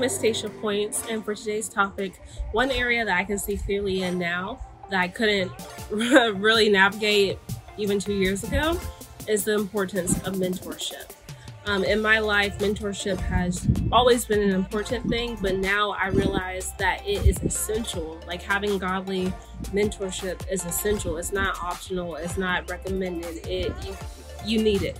name is Points, and for today's topic, one area that I can see clearly in now that I couldn't really navigate even two years ago is the importance of mentorship. Um, in my life, mentorship has always been an important thing, but now I realize that it is essential. Like having godly mentorship is essential. It's not optional. It's not recommended. It you, you need it.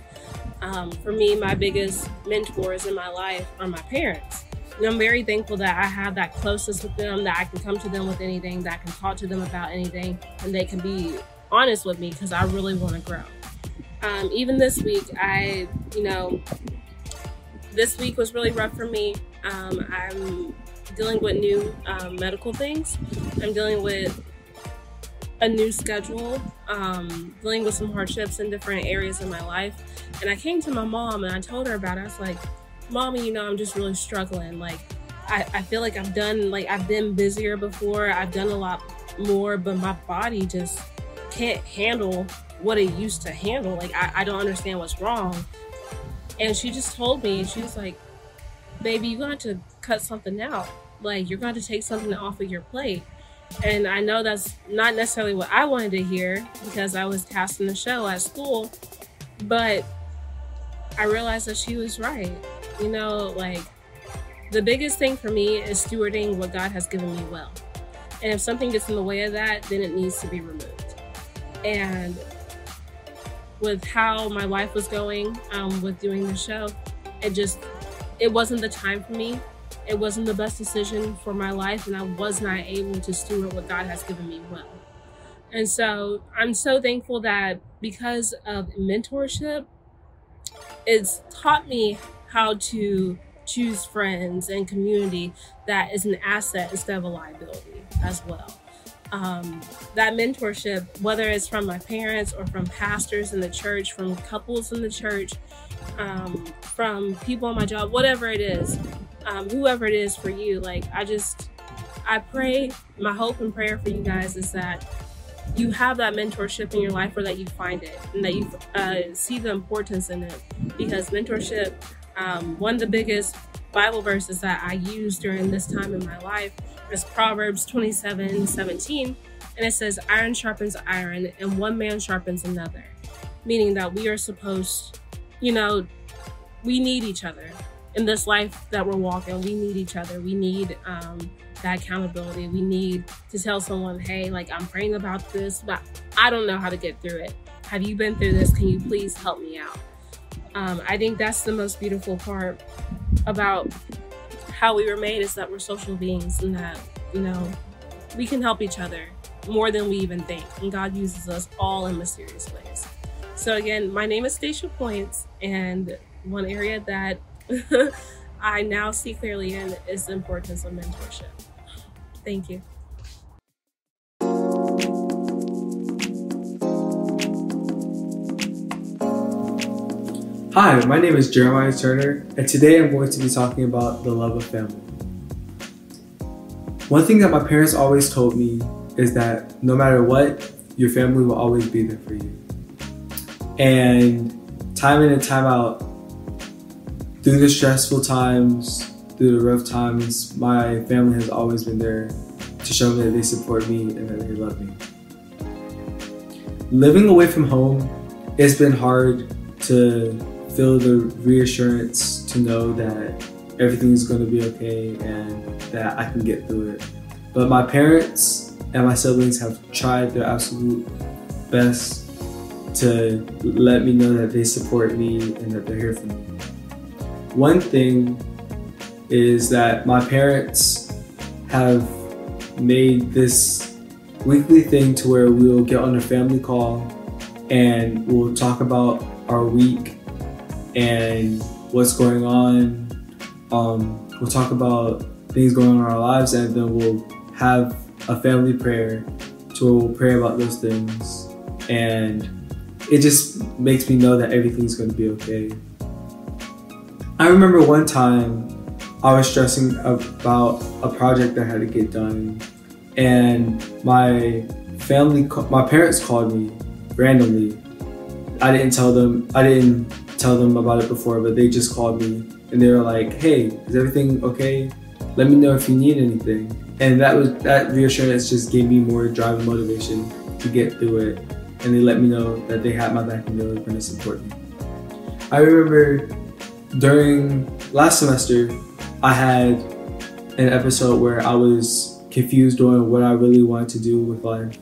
Um, for me, my biggest mentors in my life are my parents. And I'm very thankful that I have that closeness with them, that I can come to them with anything, that I can talk to them about anything, and they can be honest with me because I really want to grow. Um, even this week, I, you know, this week was really rough for me. Um, I'm dealing with new um, medical things. I'm dealing with a new schedule, um, dealing with some hardships in different areas of my life. And I came to my mom and I told her about it. I was like, Mommy, you know, I'm just really struggling. Like, I, I feel like I've done, like, I've been busier before, I've done a lot more, but my body just can't handle what it used to handle. Like, I, I don't understand what's wrong. And she just told me, she was like, Baby, you're going to cut something out. Like, you're going to take something off of your plate. And I know that's not necessarily what I wanted to hear because I was casting the show at school, but I realized that she was right. You know, like the biggest thing for me is stewarding what God has given me well. And if something gets in the way of that, then it needs to be removed. And with how my life was going um, with doing the show, it just, it wasn't the time for me it wasn't the best decision for my life and I was not able to steward what God has given me well. And so I'm so thankful that because of mentorship, it's taught me how to choose friends and community that is an asset instead of a liability as well. Um, that mentorship, whether it's from my parents or from pastors in the church, from couples in the church, um, from people on my job, whatever it is, um, whoever it is for you. Like, I just, I pray, my hope and prayer for you guys is that you have that mentorship in your life or that you find it and that you uh, see the importance in it. Because mentorship, um, one of the biggest Bible verses that I use during this time in my life is Proverbs 27 17. And it says, Iron sharpens iron, and one man sharpens another. Meaning that we are supposed, you know, we need each other in this life that we're walking, we need each other. We need um, that accountability. We need to tell someone, hey, like I'm praying about this, but I don't know how to get through it. Have you been through this? Can you please help me out? Um, I think that's the most beautiful part about how we were made is that we're social beings and that, you know, we can help each other more than we even think. And God uses us all in mysterious ways. So, again, my name is Stacia Points, and one area that I now see clearly in is the importance of mentorship. Thank you. Hi, my name is Jeremiah Turner, and today I'm going to be talking about the love of family. One thing that my parents always told me is that no matter what, your family will always be there for you. And time in and time out, through the stressful times, through the rough times, my family has always been there to show me that they support me and that they love me. Living away from home, it's been hard to feel the reassurance to know that everything is going to be okay and that I can get through it. But my parents and my siblings have tried their absolute best to let me know that they support me and that they're here for me. One thing is that my parents have made this weekly thing to where we'll get on a family call and we'll talk about our week and what's going on. Um, we'll talk about things going on in our lives and then we'll have a family prayer to where we'll pray about those things. And it just makes me know that everything's going to be okay. I remember one time I was stressing about a project that had to get done, and my family, my parents called me randomly. I didn't tell them, I didn't tell them about it before, but they just called me and they were like, "Hey, is everything okay? let me know if you need anything. And that was that reassurance just gave me more drive and motivation to get through it. And they let me know that they had my back and they were going to support me. I remember during last semester, I had an episode where I was confused on what I really wanted to do with life.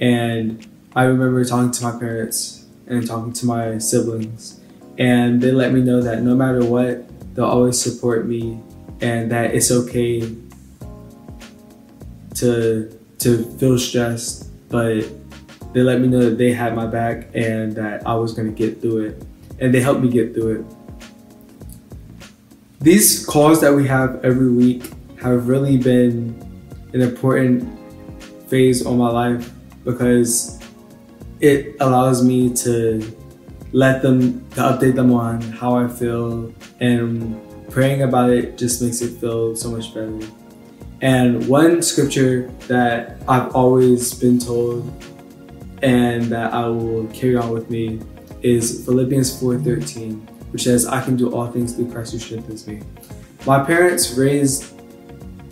And I remember talking to my parents and talking to my siblings. And they let me know that no matter what, they'll always support me and that it's okay to to feel stressed, but they let me know that they had my back and that I was gonna get through it. And they helped me get through it. These calls that we have every week have really been an important phase of my life because it allows me to let them to update them on how I feel and praying about it just makes it feel so much better. And one scripture that I've always been told and that I will carry on with me is Philippians 4:13, which says, "I can do all things through Christ who strengthens me." My parents raised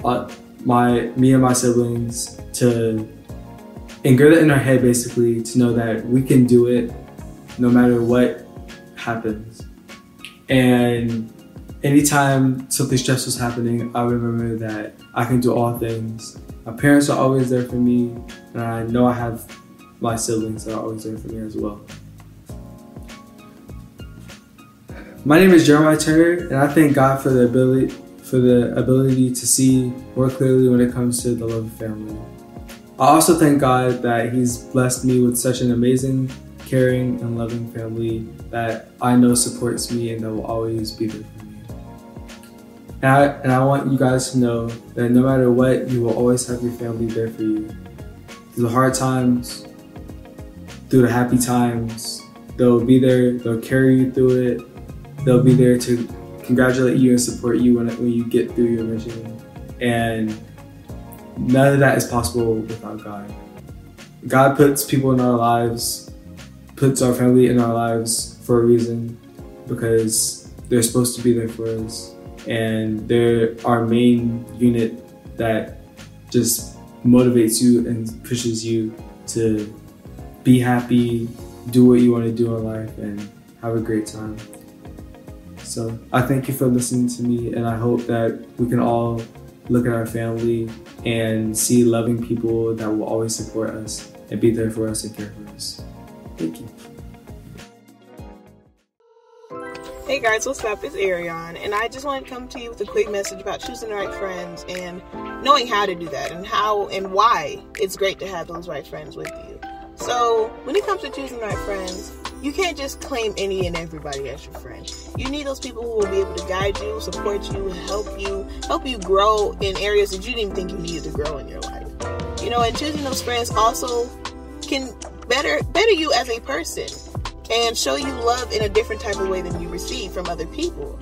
uh, my me and my siblings to ingrain it in our head basically to know that we can do it no matter what happens. And anytime something stressful is happening, I remember that I can do all things. My parents are always there for me, and I know I have my siblings that are always there for me as well. My name is Jeremiah Turner, and I thank God for the ability for the ability to see more clearly when it comes to the love of family. I also thank God that He's blessed me with such an amazing, caring, and loving family that I know supports me and that will always be there for me. And I, and I want you guys to know that no matter what, you will always have your family there for you. Through the hard times, through the happy times, they'll be there, they'll carry you through it, they'll be there to congratulate you and support you when, when you get through your mission. And none of that is possible without God. God puts people in our lives, puts our family in our lives for a reason because they're supposed to be there for us and they're our main unit that just motivates you and pushes you to be happy, do what you want to do in life, and have a great time. So I thank you for listening to me, and I hope that we can all look at our family and see loving people that will always support us and be there for us and care for us. Thank you. Hey guys, what's up? It's Arion, and I just want to come to you with a quick message about choosing the right friends and knowing how to do that and how and why it's great to have those right friends with you. So, when it comes to choosing the right friends, you can't just claim any and everybody as your friend. You need those people who will be able to guide you, support you, help you, help you grow in areas that you didn't think you needed to grow in your life. You know, and choosing those friends also can better better you as a person and show you love in a different type of way than you receive from other people.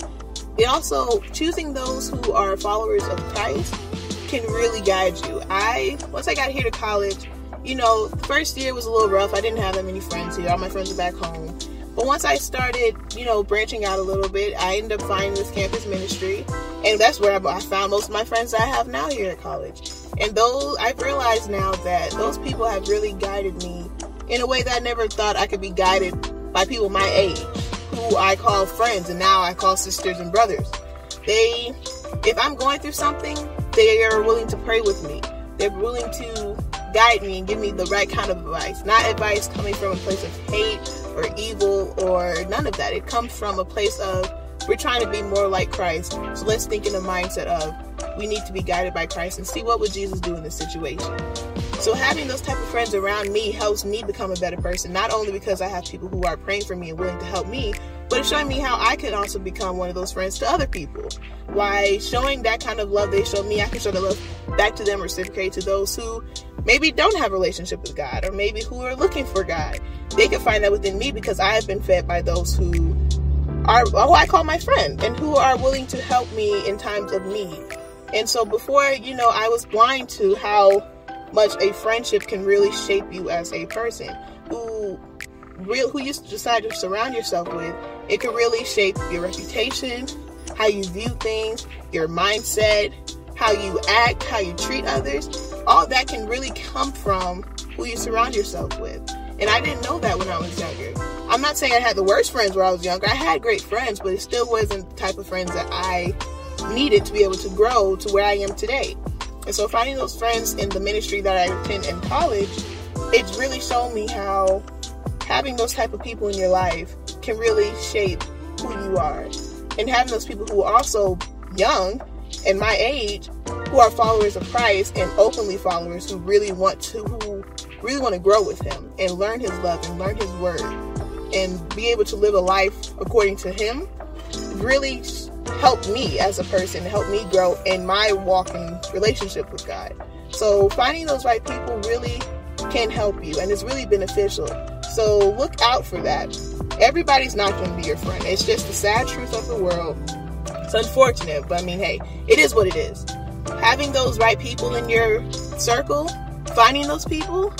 It also choosing those who are followers of Christ can really guide you. I once I got here to college, you know, first year was a little rough. I didn't have that many friends here. All my friends are back home. But once I started, you know, branching out a little bit, I ended up finding this campus ministry, and that's where I found most of my friends I have now here at college. And those I've realized now that those people have really guided me in a way that I never thought I could be guided by people my age, who I call friends and now I call sisters and brothers. They, if I'm going through something, they are willing to pray with me. They're willing to guide me and give me the right kind of advice. Not advice coming from a place of hate or evil or none of that. It comes from a place of we're trying to be more like Christ. So let's think in the mindset of we need to be guided by Christ and see what would Jesus do in this situation. So having those type of friends around me helps me become a better person, not only because I have people who are praying for me and willing to help me, but it's showing me how I can also become one of those friends to other people. Why showing that kind of love they show me, I can show the love back to them, reciprocate to those who maybe don't have a relationship with God, or maybe who are looking for God. They can find that within me because I have been fed by those who are who I call my friend and who are willing to help me in times of need. And so before, you know, I was blind to how much a friendship can really shape you as a person. Who real who you decide to surround yourself with, it can really shape your reputation, how you view things, your mindset, how you act, how you treat others, all that can really come from who you surround yourself with. And I didn't know that when I was younger. I'm not saying I had the worst friends when I was younger. I had great friends, but it still wasn't the type of friends that I needed to be able to grow to where I am today. And so finding those friends in the ministry that I attend in college, it's really shown me how having those type of people in your life can really shape who you are. And having those people who are also young and my age who are followers of Christ and openly followers who really want to who really want to grow with him and learn his love and learn his word and be able to live a life according to him really helped me as a person, helped me grow in my walking relationship with God. So finding those right people really can help you and it's really beneficial. So look out for that. Everybody's not going to be your friend. It's just the sad truth of the world. It's unfortunate, but I mean, hey, it is what it is. Having those right people in your circle, finding those people,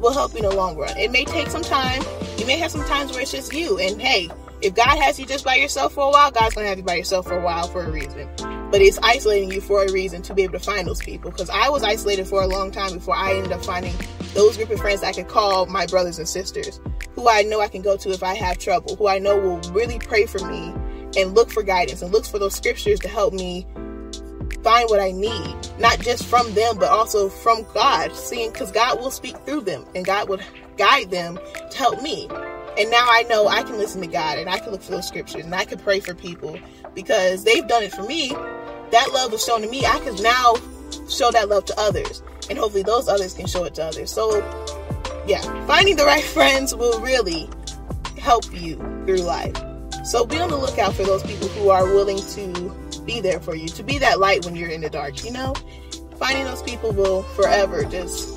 will help you in the long run. It may take some time. You may have some times where it's just you. And hey, if God has you just by yourself for a while, God's to have you by yourself for a while for a reason. But it's isolating you for a reason to be able to find those people. Because I was isolated for a long time before I ended up finding those group of friends I could call my brothers and sisters, who I know I can go to if I have trouble, who I know will really pray for me and look for guidance and look for those scriptures to help me find what I need, not just from them, but also from God, seeing because God will speak through them and God will guide them to help me. And now I know I can listen to God and I can look for those scriptures and I can pray for people because they've done it for me. That love was shown to me. I can now show that love to others. And hopefully those others can show it to others. So, yeah, finding the right friends will really help you through life. So be on the lookout for those people who are willing to be there for you, to be that light when you're in the dark, you know? Finding those people will forever just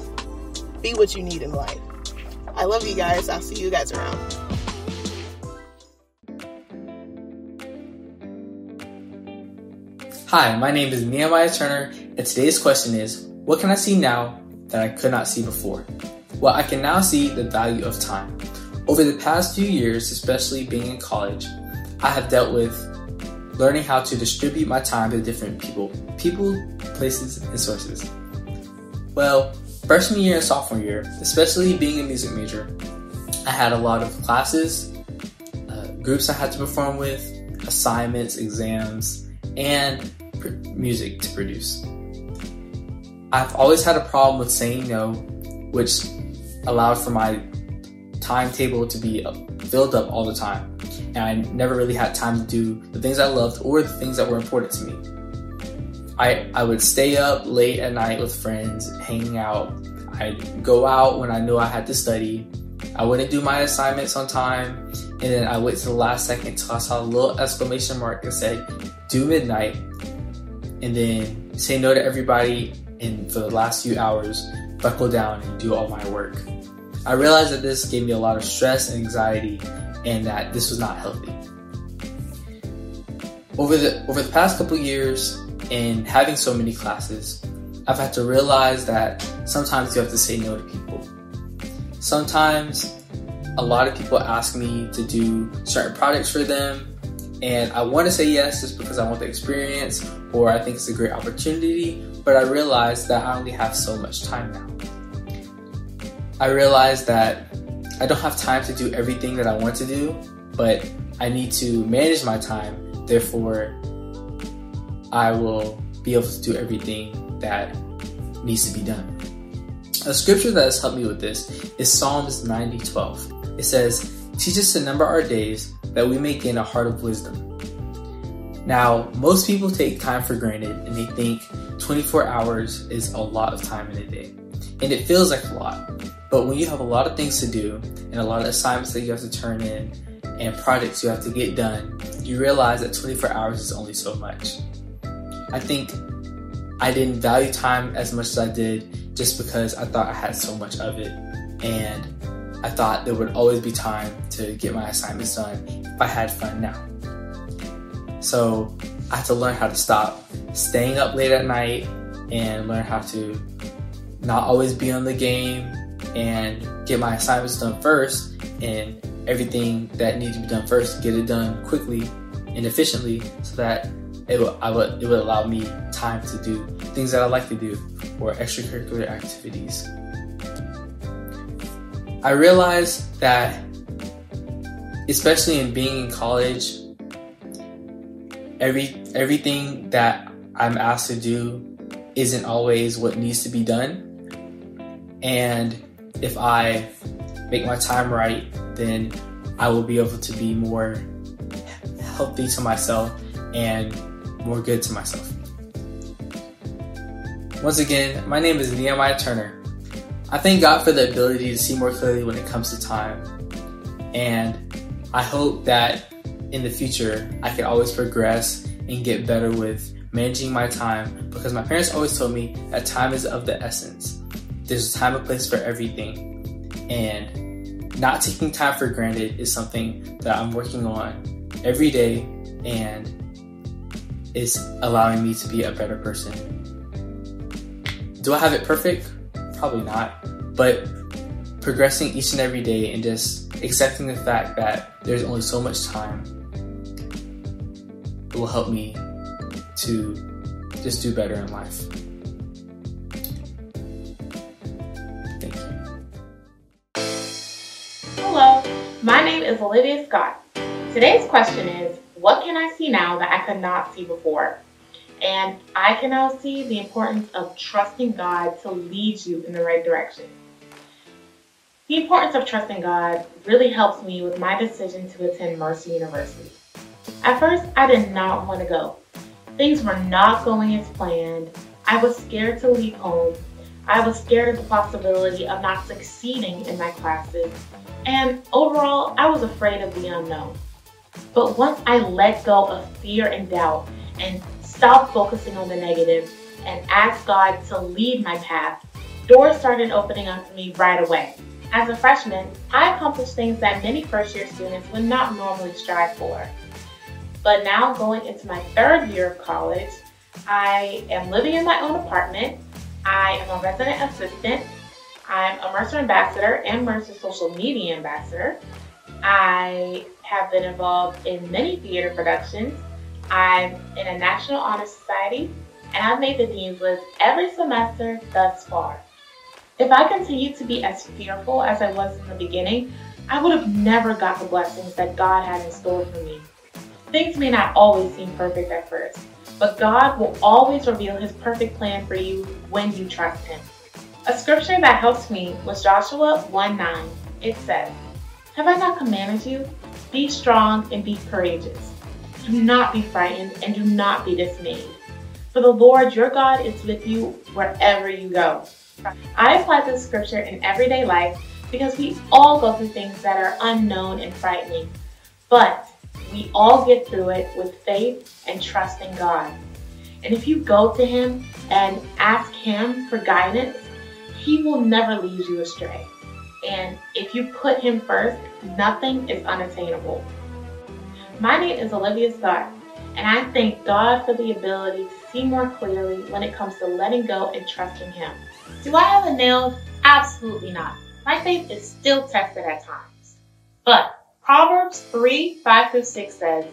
be what you need in life. I love you guys. I'll see you guys around. Hi, my name is Nehemiah Turner, and today's question is What can I see now that I could not see before? Well, I can now see the value of time. Over the past few years, especially being in college, I have dealt with learning how to distribute my time to different people, people, places, and sources. Well, freshman year and sophomore year, especially being a music major, I had a lot of classes, uh, groups I had to perform with, assignments, exams, and pr- music to produce. I've always had a problem with saying no, which allowed for my timetable to be filled up all the time and I never really had time to do the things I loved or the things that were important to me. I, I would stay up late at night with friends, hanging out. I'd go out when I knew I had to study. I wouldn't do my assignments on time, and then I wait to the last second till I saw a little exclamation mark that said "due midnight," and then say no to everybody. And for the last few hours, buckle down and do all my work. I realized that this gave me a lot of stress and anxiety, and that this was not healthy. Over the over the past couple years and having so many classes, I've had to realize that sometimes you have to say no to people. Sometimes a lot of people ask me to do certain projects for them and I want to say yes just because I want the experience or I think it's a great opportunity, but I realize that I only have so much time now. I realize that I don't have time to do everything that I want to do, but I need to manage my time. Therefore, I will be able to do everything that needs to be done. A scripture that has helped me with this is Psalms 90:12. It says, "Teach us to number our days that we may gain a heart of wisdom." Now, most people take time for granted and they think 24 hours is a lot of time in a day. And it feels like a lot. But when you have a lot of things to do and a lot of assignments that you have to turn in and projects you have to get done, you realize that 24 hours is only so much. I think I didn't value time as much as I did just because I thought I had so much of it. And I thought there would always be time to get my assignments done if I had fun now. So I had to learn how to stop staying up late at night and learn how to not always be on the game and get my assignments done first and everything that needs to be done first, get it done quickly and efficiently so that it would, I would, it would allow me time to do things that I like to do or extracurricular activities. I realized that, especially in being in college, every everything that I'm asked to do isn't always what needs to be done. And if I make my time right, then I will be able to be more healthy to myself and more good to myself. Once again, my name is Nehemiah Turner. I thank God for the ability to see more clearly when it comes to time. And I hope that in the future I can always progress and get better with managing my time because my parents always told me that time is of the essence. There's a time and place for everything. And not taking time for granted is something that I'm working on every day and is allowing me to be a better person. Do I have it perfect? Probably not. But progressing each and every day and just accepting the fact that there's only so much time will help me to just do better in life. My name is Olivia Scott. Today's question is What can I see now that I could not see before? And I can now see the importance of trusting God to lead you in the right direction. The importance of trusting God really helps me with my decision to attend Mercer University. At first, I did not want to go. Things were not going as planned. I was scared to leave home. I was scared of the possibility of not succeeding in my classes. And overall, I was afraid of the unknown. But once I let go of fear and doubt and stopped focusing on the negative and asked God to lead my path, doors started opening up to me right away. As a freshman, I accomplished things that many first year students would not normally strive for. But now going into my third year of college, I am living in my own apartment. I am a resident assistant. I'm a Mercer ambassador and Mercer social media ambassador. I have been involved in many theater productions. I'm in a National Honor Society, and I've made the Dean's List every semester thus far. If I continued to be as fearful as I was in the beginning, I would have never got the blessings that God had in store for me. Things may not always seem perfect at first, but God will always reveal His perfect plan for you when you trust Him. A scripture that helps me was Joshua 1 9. It says, Have I not commanded you? Be strong and be courageous. Do not be frightened and do not be dismayed. For the Lord your God is with you wherever you go. I apply this scripture in everyday life because we all go through things that are unknown and frightening. But we all get through it with faith and trust in God. And if you go to Him and ask Him for guidance, He will never lead you astray. And if you put Him first, nothing is unattainable. My name is Olivia Scott, and I thank God for the ability to see more clearly when it comes to letting go and trusting Him. Do I have a nail? Absolutely not. My faith is still tested at times. But Proverbs 3 5 through 6 says,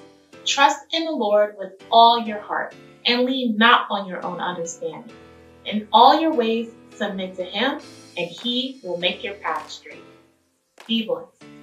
Trust in the Lord with all your heart and lean not on your own understanding. In all your ways, submit to Him, and He will make your path straight. Be blessed.